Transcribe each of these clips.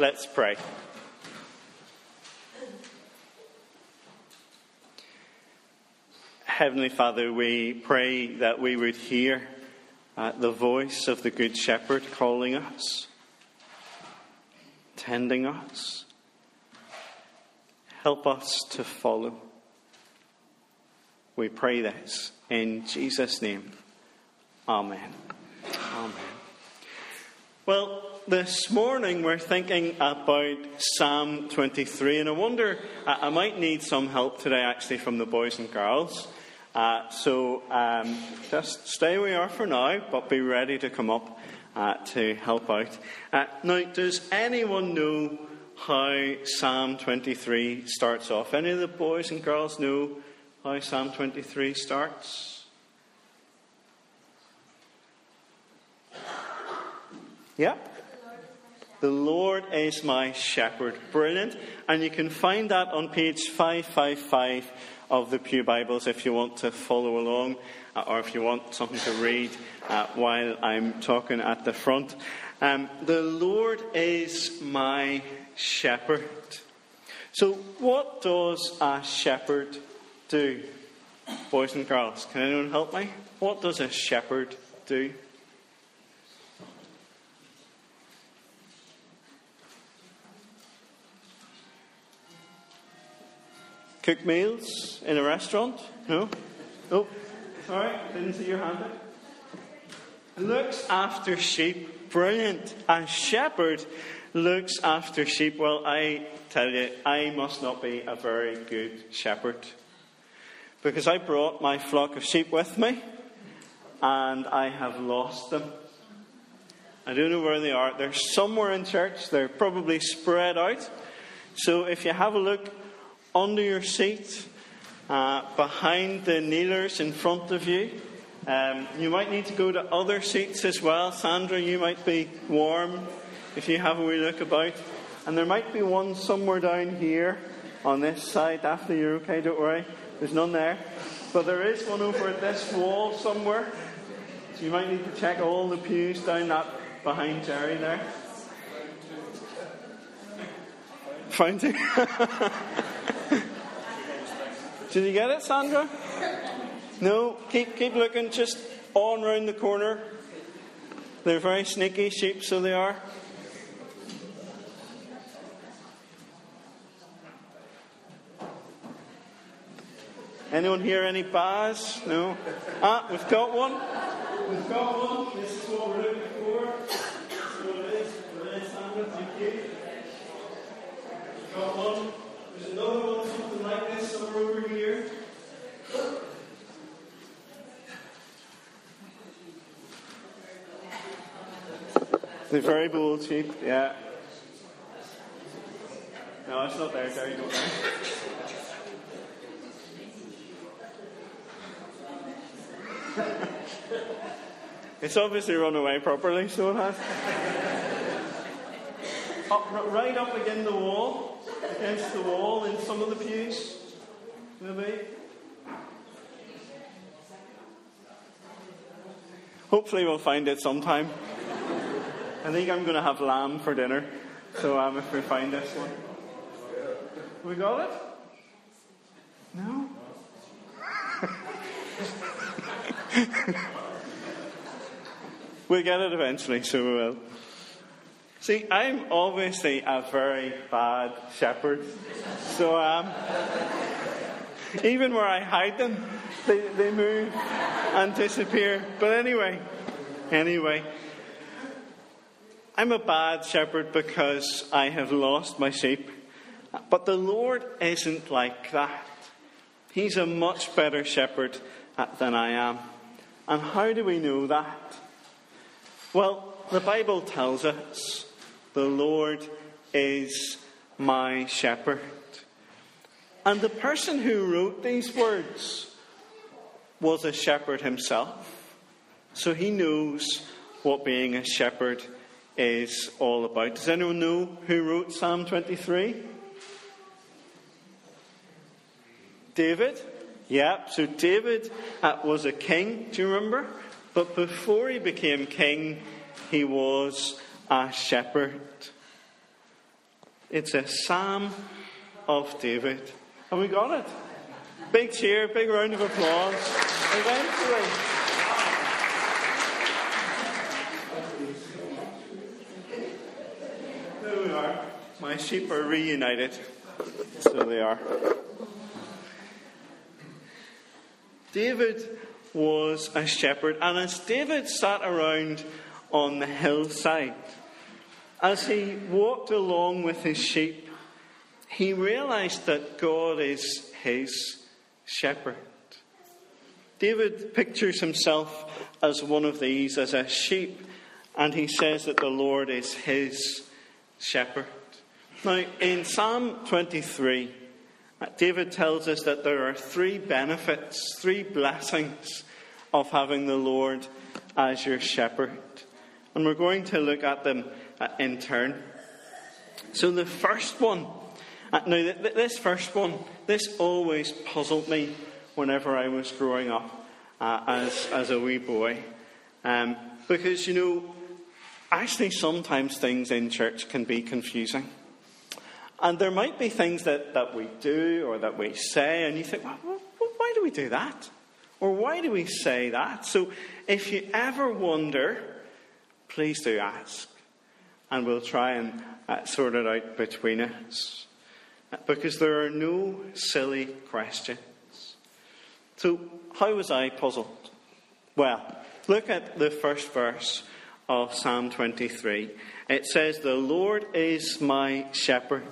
let's pray. Heavenly Father, we pray that we would hear uh, the voice of the Good Shepherd calling us, tending us. Help us to follow. We pray this in Jesus' name. Amen. Amen. Well, this morning we're thinking about Psalm 23, and I wonder, I might need some help today actually from the boys and girls. Uh, so um, just stay where you are for now, but be ready to come up uh, to help out. Uh, now, does anyone know how Psalm 23 starts off? Any of the boys and girls know how Psalm 23 starts? Yep. The Lord is my shepherd. Brilliant. And you can find that on page 555 of the Pew Bibles if you want to follow along uh, or if you want something to read uh, while I'm talking at the front. Um, the Lord is my shepherd. So, what does a shepherd do? Boys and girls, can anyone help me? What does a shepherd do? Cook meals in a restaurant? No? Oh, sorry, didn't see your hand Looks after sheep. Brilliant. A shepherd looks after sheep. Well, I tell you, I must not be a very good shepherd. Because I brought my flock of sheep with me and I have lost them. I don't know where they are. They're somewhere in church. They're probably spread out. So if you have a look under your seat, uh, behind the kneelers in front of you. Um, you might need to go to other seats as well. Sandra, you might be warm if you have a wee look about. And there might be one somewhere down here on this side. Daphne, you're okay, don't worry. There's none there. But there is one over at this wall somewhere. So you might need to check all the pews down that behind Jerry there. It. Did you get it, Sandra? No? Keep, keep looking just on round the corner. They're very sneaky sheep, so they are. Anyone hear any bars? No? Ah, we've got one. We've got one. This is what we're looking for. So it is. Brilliant, Sandra. Thank you. We've got one. There's another one, something like this, somewhere over here. The very bold sheep, yeah. No, it's not there, Terry, don't it's obviously run away properly, so it has. up, right up against the wall against the wall in some of the pews? Maybe? Hopefully, we'll find it sometime. I think I'm going to have lamb for dinner. So, um, if we find this one, we got it? No? we'll get it eventually, so we will. See, I'm obviously a very bad shepherd. So um, even where I hide them, they, they move and disappear. But anyway, anyway, I'm a bad shepherd because I have lost my sheep. But the Lord isn't like that. He's a much better shepherd uh, than I am. And how do we know that? Well, the Bible tells us the Lord is my shepherd. And the person who wrote these words was a shepherd himself. So he knows what being a shepherd is all about. Does anyone know who wrote Psalm 23? David? Yeah, so David uh, was a king, do you remember? But before he became king, he was a shepherd. It's a psalm of David. And we got it. Big cheer, big round of applause. Eventually. There we are. My sheep are reunited. So they are. David was a shepherd, and as David sat around on the hillside, as he walked along with his sheep, he realized that God is his shepherd. David pictures himself as one of these, as a sheep, and he says that the Lord is his shepherd. Now, in Psalm 23, David tells us that there are three benefits, three blessings of having the Lord as your shepherd. And we're going to look at them uh, in turn. So, the first one, uh, now, this first one, this always puzzled me whenever I was growing up uh, as, as a wee boy. Um, because, you know, actually, sometimes things in church can be confusing. And there might be things that, that we do or that we say, and you think, well, why do we do that? Or why do we say that? So if you ever wonder, please do ask. And we'll try and uh, sort it out between us. Because there are no silly questions. So, how was I puzzled? Well, look at the first verse of Psalm 23. It says, The Lord is my shepherd.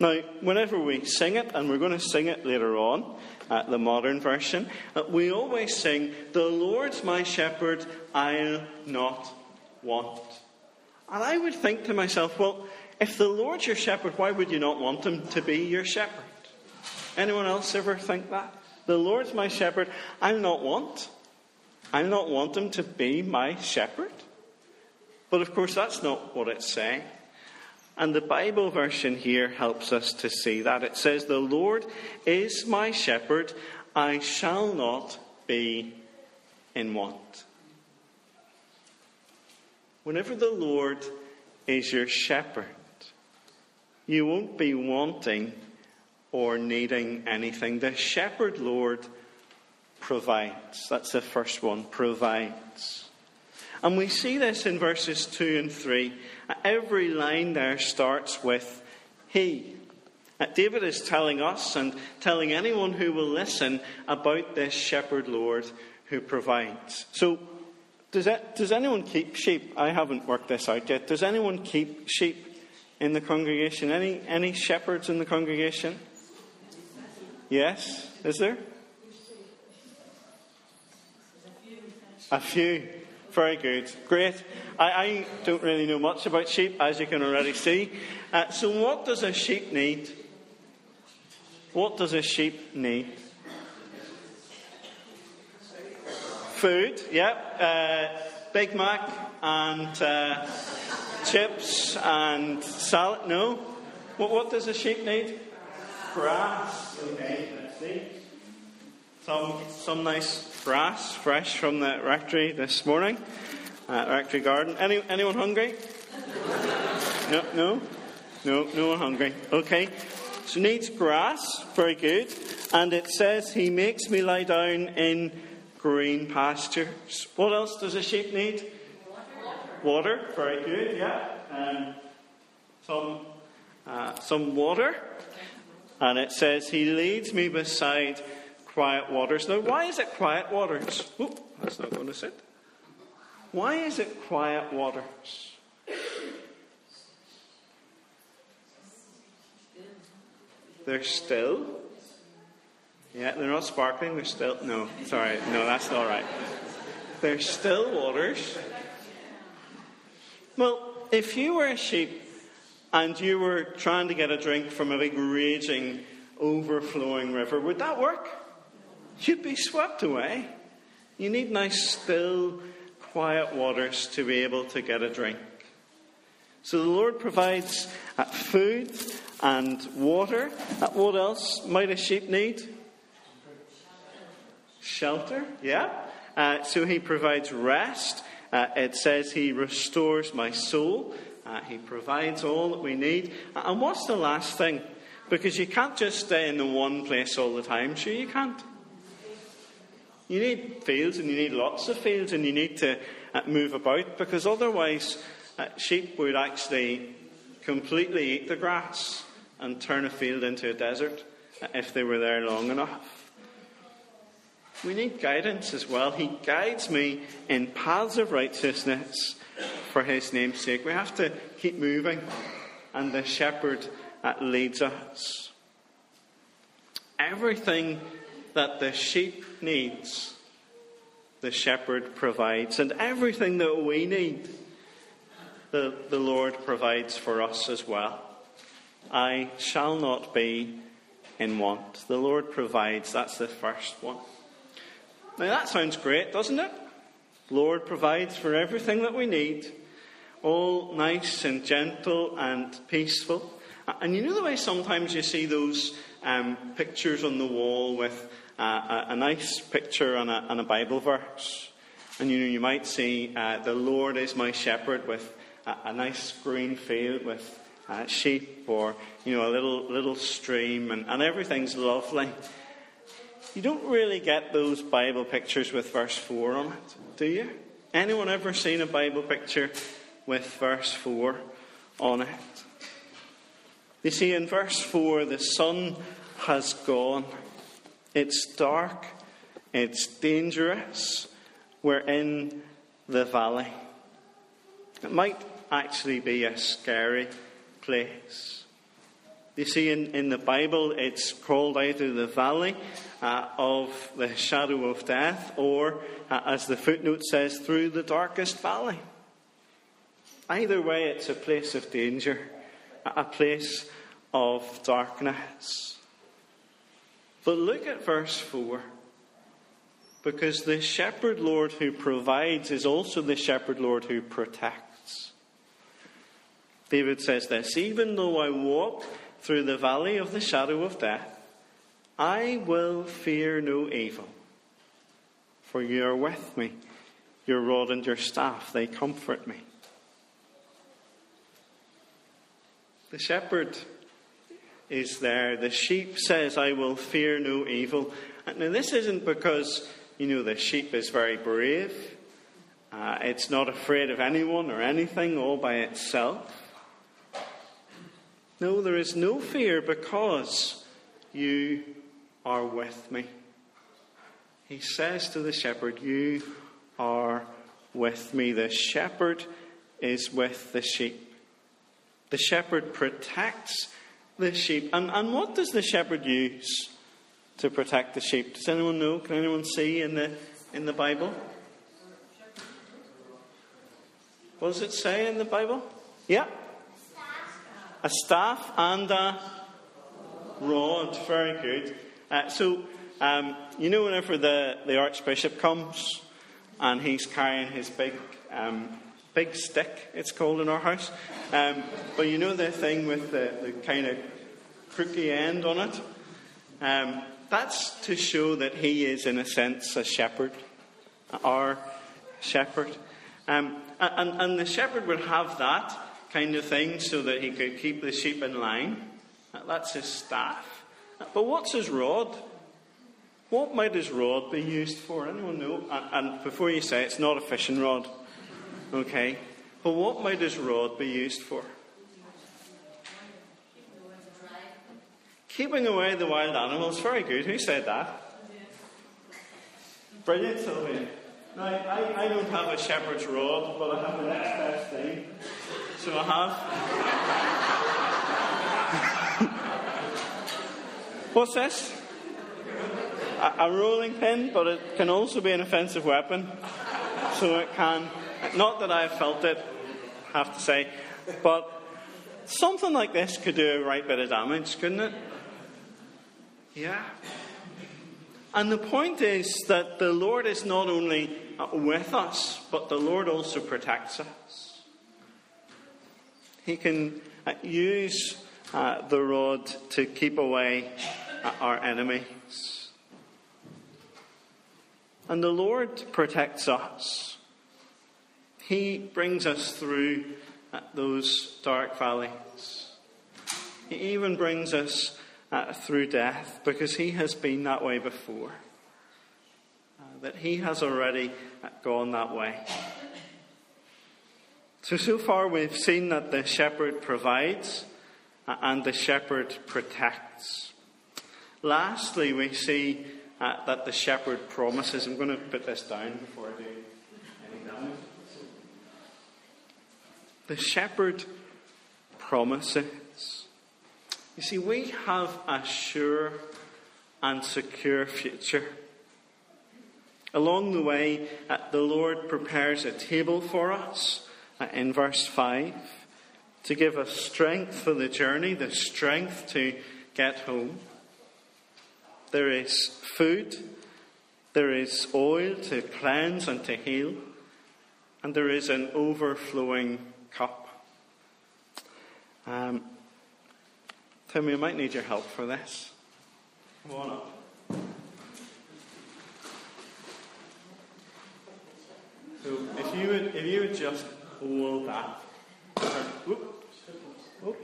Now, whenever we sing it, and we're going to sing it later on, at the modern version, uh, we always sing, The Lord's my shepherd, I'll not want. And I would think to myself, well, if the Lord's your shepherd, why would you not want him to be your shepherd? Anyone else ever think that? The Lord's my shepherd, I'll not want. I'll not want him to be my shepherd. But of course, that's not what it's saying. And the Bible version here helps us to see that. It says, The Lord is my shepherd, I shall not be in want. Whenever the Lord is your shepherd, you won't be wanting or needing anything. The shepherd Lord provides. That's the first one provides. And we see this in verses 2 and 3. Every line there starts with He. Uh, David is telling us and telling anyone who will listen about this shepherd Lord who provides. So, does, does anyone keep sheep? I haven't worked this out yet. Does anyone keep sheep in the congregation? Any, any shepherds in the congregation? Yes? Is there? A few. Very good. Great. I, I, don't really know much about sheep, as you can already see. Uh, so, what does a sheep need? What does a sheep need? Food, yep. Uh, Big Mac and uh, chips and salad. No. What, what does a sheep need? Grass. Okay, let's see. Some, some nice grass, fresh from the rectory this morning, rectory garden. Any, anyone hungry? No, no, no, no one hungry. Okay, so needs grass, very good. And it says, He makes me lie down in green pastures. What else does a sheep need? Water, water very good, yeah. Um, some, uh, some water. And it says, He leads me beside quiet waters. Now, why is it quiet waters? Oh, that's not going to sit. Why is it quiet waters? They're still. Yeah, they're not sparkling, they're still. No, sorry, no, that's not right. They're still waters. Well, if you were a sheep and you were trying to get a drink from a big raging, overflowing river, would that work? You'd be swept away. You need nice, still, quiet waters to be able to get a drink. So the Lord provides uh, food and water. Uh, what else might a sheep need? Shelter, yeah. Uh, so he provides rest. Uh, it says he restores my soul. Uh, he provides all that we need. And what's the last thing? Because you can't just stay in the one place all the time. Sure, you can't. You need fields, and you need lots of fields, and you need to uh, move about because otherwise, uh, sheep would actually completely eat the grass and turn a field into a desert uh, if they were there long enough. We need guidance as well. He guides me in paths of righteousness for his name's sake. We have to keep moving, and the shepherd uh, leads us. Everything that the sheep needs, the shepherd provides. And everything that we need, the, the Lord provides for us as well. I shall not be in want. The Lord provides. That's the first one. Now that sounds great, doesn't it? Lord provides for everything that we need. All nice and gentle and peaceful. And you know the way sometimes you see those um, pictures on the wall with a, a, nice picture and a, and a, Bible verse. And you know, you might see uh, the Lord is my shepherd with a, a nice green field with uh, sheep or you know a little little stream and, and everything's lovely. You don't really get those Bible pictures with verse four on it, do you? Anyone ever seen a Bible picture with verse four on it? You see, in verse 4, the sun has gone. It's dark. It's dangerous. We're in the valley. It might actually be a scary place. You see, in, in the Bible, it's called either the valley uh, of the shadow of death, or, uh, as the footnote says, through the darkest valley. Either way, it's a place of danger a place of darkness. But look at verse 4. Because the shepherd Lord who provides is also the shepherd Lord who protects. David says this Even though I walk through the valley of the shadow of death, I will fear no evil. For you are with me. Your rod and your staff, they comfort me. The shepherd is there. The sheep says, I will fear no evil. Now, this isn't because, you know, the sheep is very brave. Uh, it's not afraid of anyone or anything all by itself. No, there is no fear because you are with me. He says to the shepherd, You are with me. The shepherd is with the sheep. The shepherd protects the sheep. And, and what does the shepherd use to protect the sheep? Does anyone know? Can anyone see in the, in the Bible? What does it say in the Bible? Yeah. A staff and a rod. Very good. Uh, so, um, you know, whenever the, the Archbishop comes and he's carrying his big um, big stick, it's called in our house. Um, but you know the thing with the, the kind of crooky end on it? Um, that's to show that he is, in a sense, a shepherd, our shepherd. Um, and, and the shepherd would have that kind of thing so that he could keep the sheep in line. That's his staff. But what's his rod? What might his rod be used for? Anyone know? And, and before you say it's not a fishing rod, Okay? But what might his rod be used for? Keeping away the wild animals. Very good. Who said that? Brilliant, Sylvia. Now, I, I don't have a shepherd's rod, but I have the next best thing. So I have. What's this? A, a rolling pin, but it can also be an offensive weapon. So it can not that I've felt it, I have to say, but something like this could do a right bit of damage, couldn't it? Yeah. And the point is that the Lord is not only with us, but the Lord also protects us. He can uh, use uh, the rod to keep away uh, our enemies. And the Lord protects us. He brings us through those dark valleys. He even brings us uh, through death because he has been that way before. Uh, that he has already uh, gone that way. So, so far we've seen that the shepherd provides uh, and the shepherd protects. Lastly, we see uh, that the shepherd promises. I'm going to put this down before I do any damage. The shepherd promises. You see, we have a sure and secure future. Along the way, uh, the Lord prepares a table for us uh, in verse 5 to give us strength for the journey, the strength to get home. There is food, there is oil to cleanse and to heal, and there is an overflowing cup. Um, Timmy, I might need your help for this. Come on up. So if you would, if you would just hold that. Whoop. Whoop.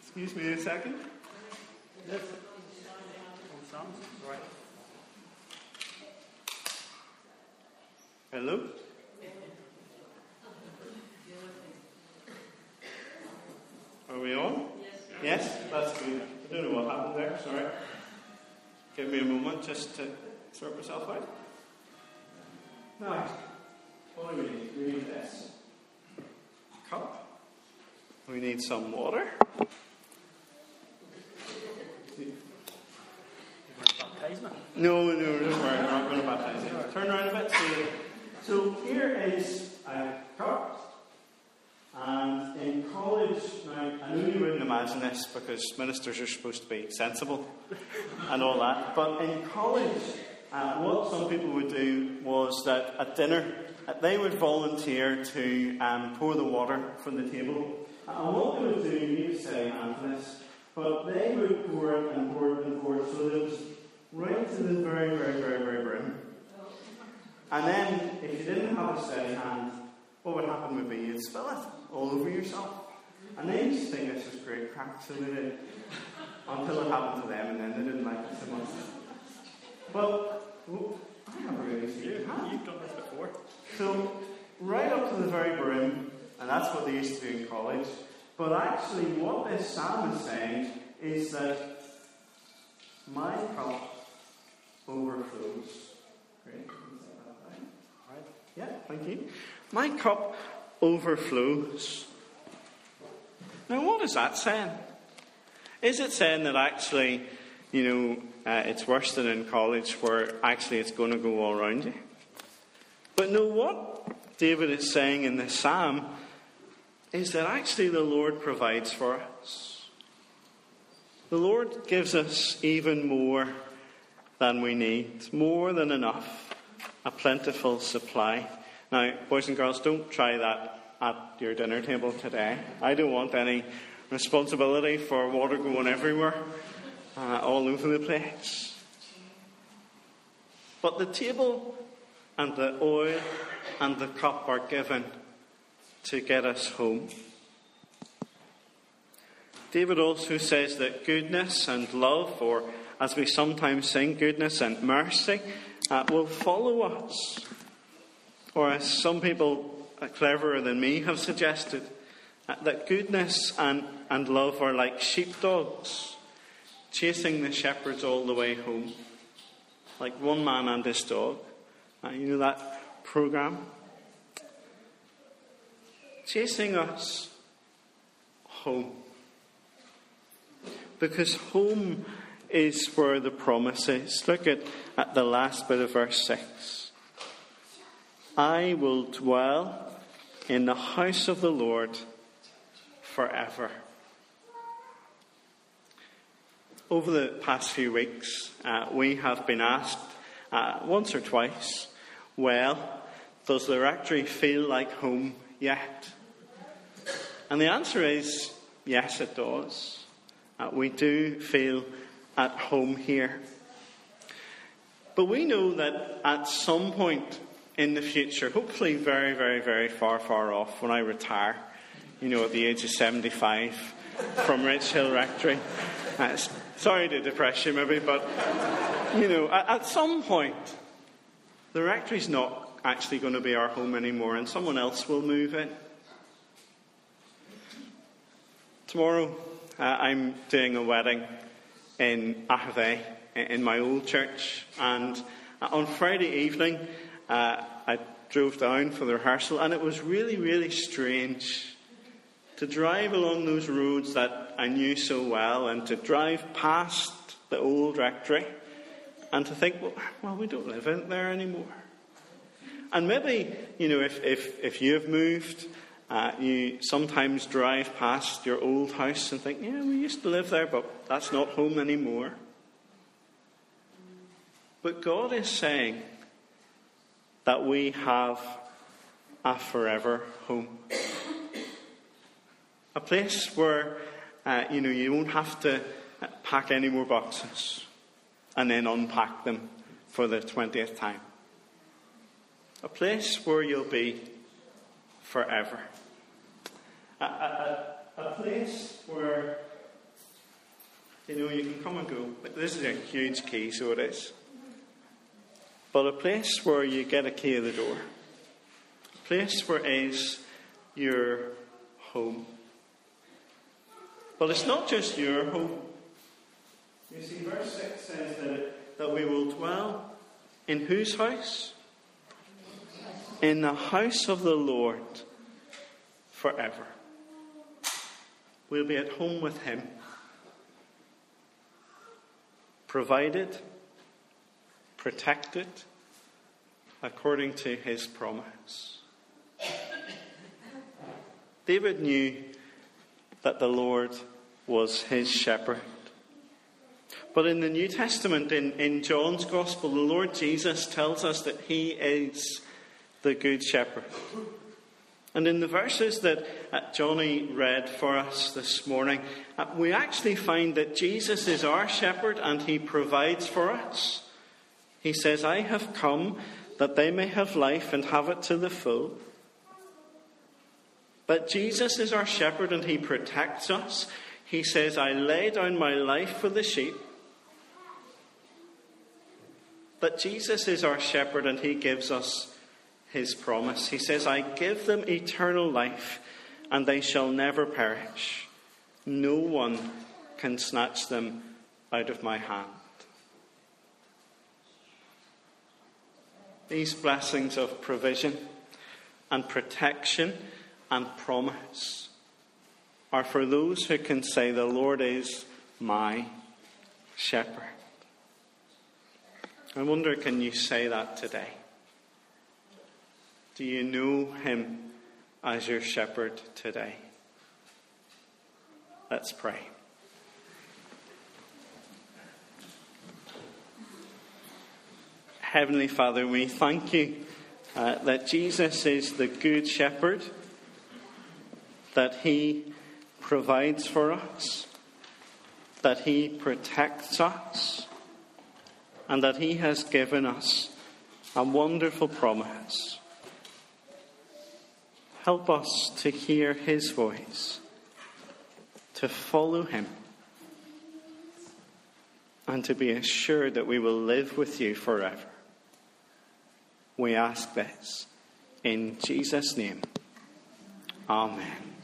Excuse me a second. Yes. Right. Hello? Are we on? Yes. Yes? That's good. I don't know what happened there, sorry. Give me a moment just to sort myself out. Now, what do we need? We need this cup. We need some water. No, no, don't worry, I'm not going to baptize you. Turn around a bit. So, so here is a cup. And in college, now I know you wouldn't imagine this because ministers are supposed to be sensible and all that, but in college, uh, what some people would do was that at dinner, uh, they would volunteer to um, pour the water from the table. And what they would do, you say, this, but they would pour it and pour it and pour it so that it was right to the very, very, very, very brim. And then, if you didn't have a steady hand, what would happen would be you'd spill it all over yourself. And they used to think this was great crack, so they did. Until it happened to them, and then they didn't like it so much. But oh, I haven't really seen you. You've done this before. So, right up to the very brim, and that's what they used to do in college. But actually, what this psalm is saying is that my cup overflows. Right. Yeah, thank you. My cup overflows. Now, what is that saying? Is it saying that actually, you know, uh, it's worse than in college where actually it's going to go all around you? But no, what David is saying in this psalm is that actually the Lord provides for us. The Lord gives us even more than we need, more than enough, a plentiful supply. Now, boys and girls, don't try that at your dinner table today. I don't want any responsibility for water going everywhere, uh, all over the place. But the table and the oil and the cup are given to get us home. David also says that goodness and love, or as we sometimes sing, goodness and mercy, uh, will follow us. Or as some people uh, cleverer than me have suggested, uh, that goodness and, and love are like sheepdogs chasing the shepherds all the way home. Like one man and his dog. Uh, you know that program? Chasing us home. Because home is where the promise is. Look at, at the last bit of verse 6. I will dwell in the house of the Lord forever. Over the past few weeks, uh, we have been asked uh, once or twice, well, does the rectory feel like home yet? And the answer is yes, it does. Uh, we do feel at home here. But we know that at some point in the future, hopefully very, very, very far, far off, when I retire, you know, at the age of 75 from Richhill Rectory. Uh, sorry to depress you, maybe, but, you know, at, at some point, the rectory's not actually going to be our home anymore, and someone else will move in. Tomorrow, uh, I'm doing a wedding in Aghavea, in my old church, and on Friday evening, uh, I drove down for the rehearsal, and it was really, really strange to drive along those roads that I knew so well and to drive past the old rectory and to think, well, well we don't live in there anymore. And maybe, you know, if, if, if you've moved, uh, you sometimes drive past your old house and think, yeah, we used to live there, but that's not home anymore. But God is saying that we have a forever home. A place where, uh, you know, you won't have to pack any more boxes and then unpack them for the 20th time. A place where you'll be forever. A, a, a place where, you know, you can come and go. But this is a huge key, so it is. But a place where you get a key of the door. A place where is your home. But it's not just your home. You see, verse 6 says that, that we will dwell in whose house? In the house of the Lord forever. We'll be at home with Him, provided, protected, according to His promise. David knew that the Lord was his shepherd. But in the New Testament, in, in John's Gospel, the Lord Jesus tells us that he is the Good Shepherd. And in the verses that uh, Johnny read for us this morning, uh, we actually find that Jesus is our shepherd and he provides for us. He says, I have come that they may have life and have it to the full. But Jesus is our shepherd and he protects us. He says, I lay down my life for the sheep. But Jesus is our shepherd and he gives us his promise. He says, I give them eternal life and they shall never perish. No one can snatch them out of my hand. These blessings of provision and protection and promise are for those who can say, The Lord is my shepherd. I wonder, can you say that today? Do you know him as your shepherd today? Let's pray. Heavenly Father, we thank you uh, that Jesus is the good shepherd that He provides for us, that He protects us, and that He has given us a wonderful promise. Help us to hear His voice, to follow Him, and to be assured that we will live with you forever. We ask this in Jesus' name. Amen.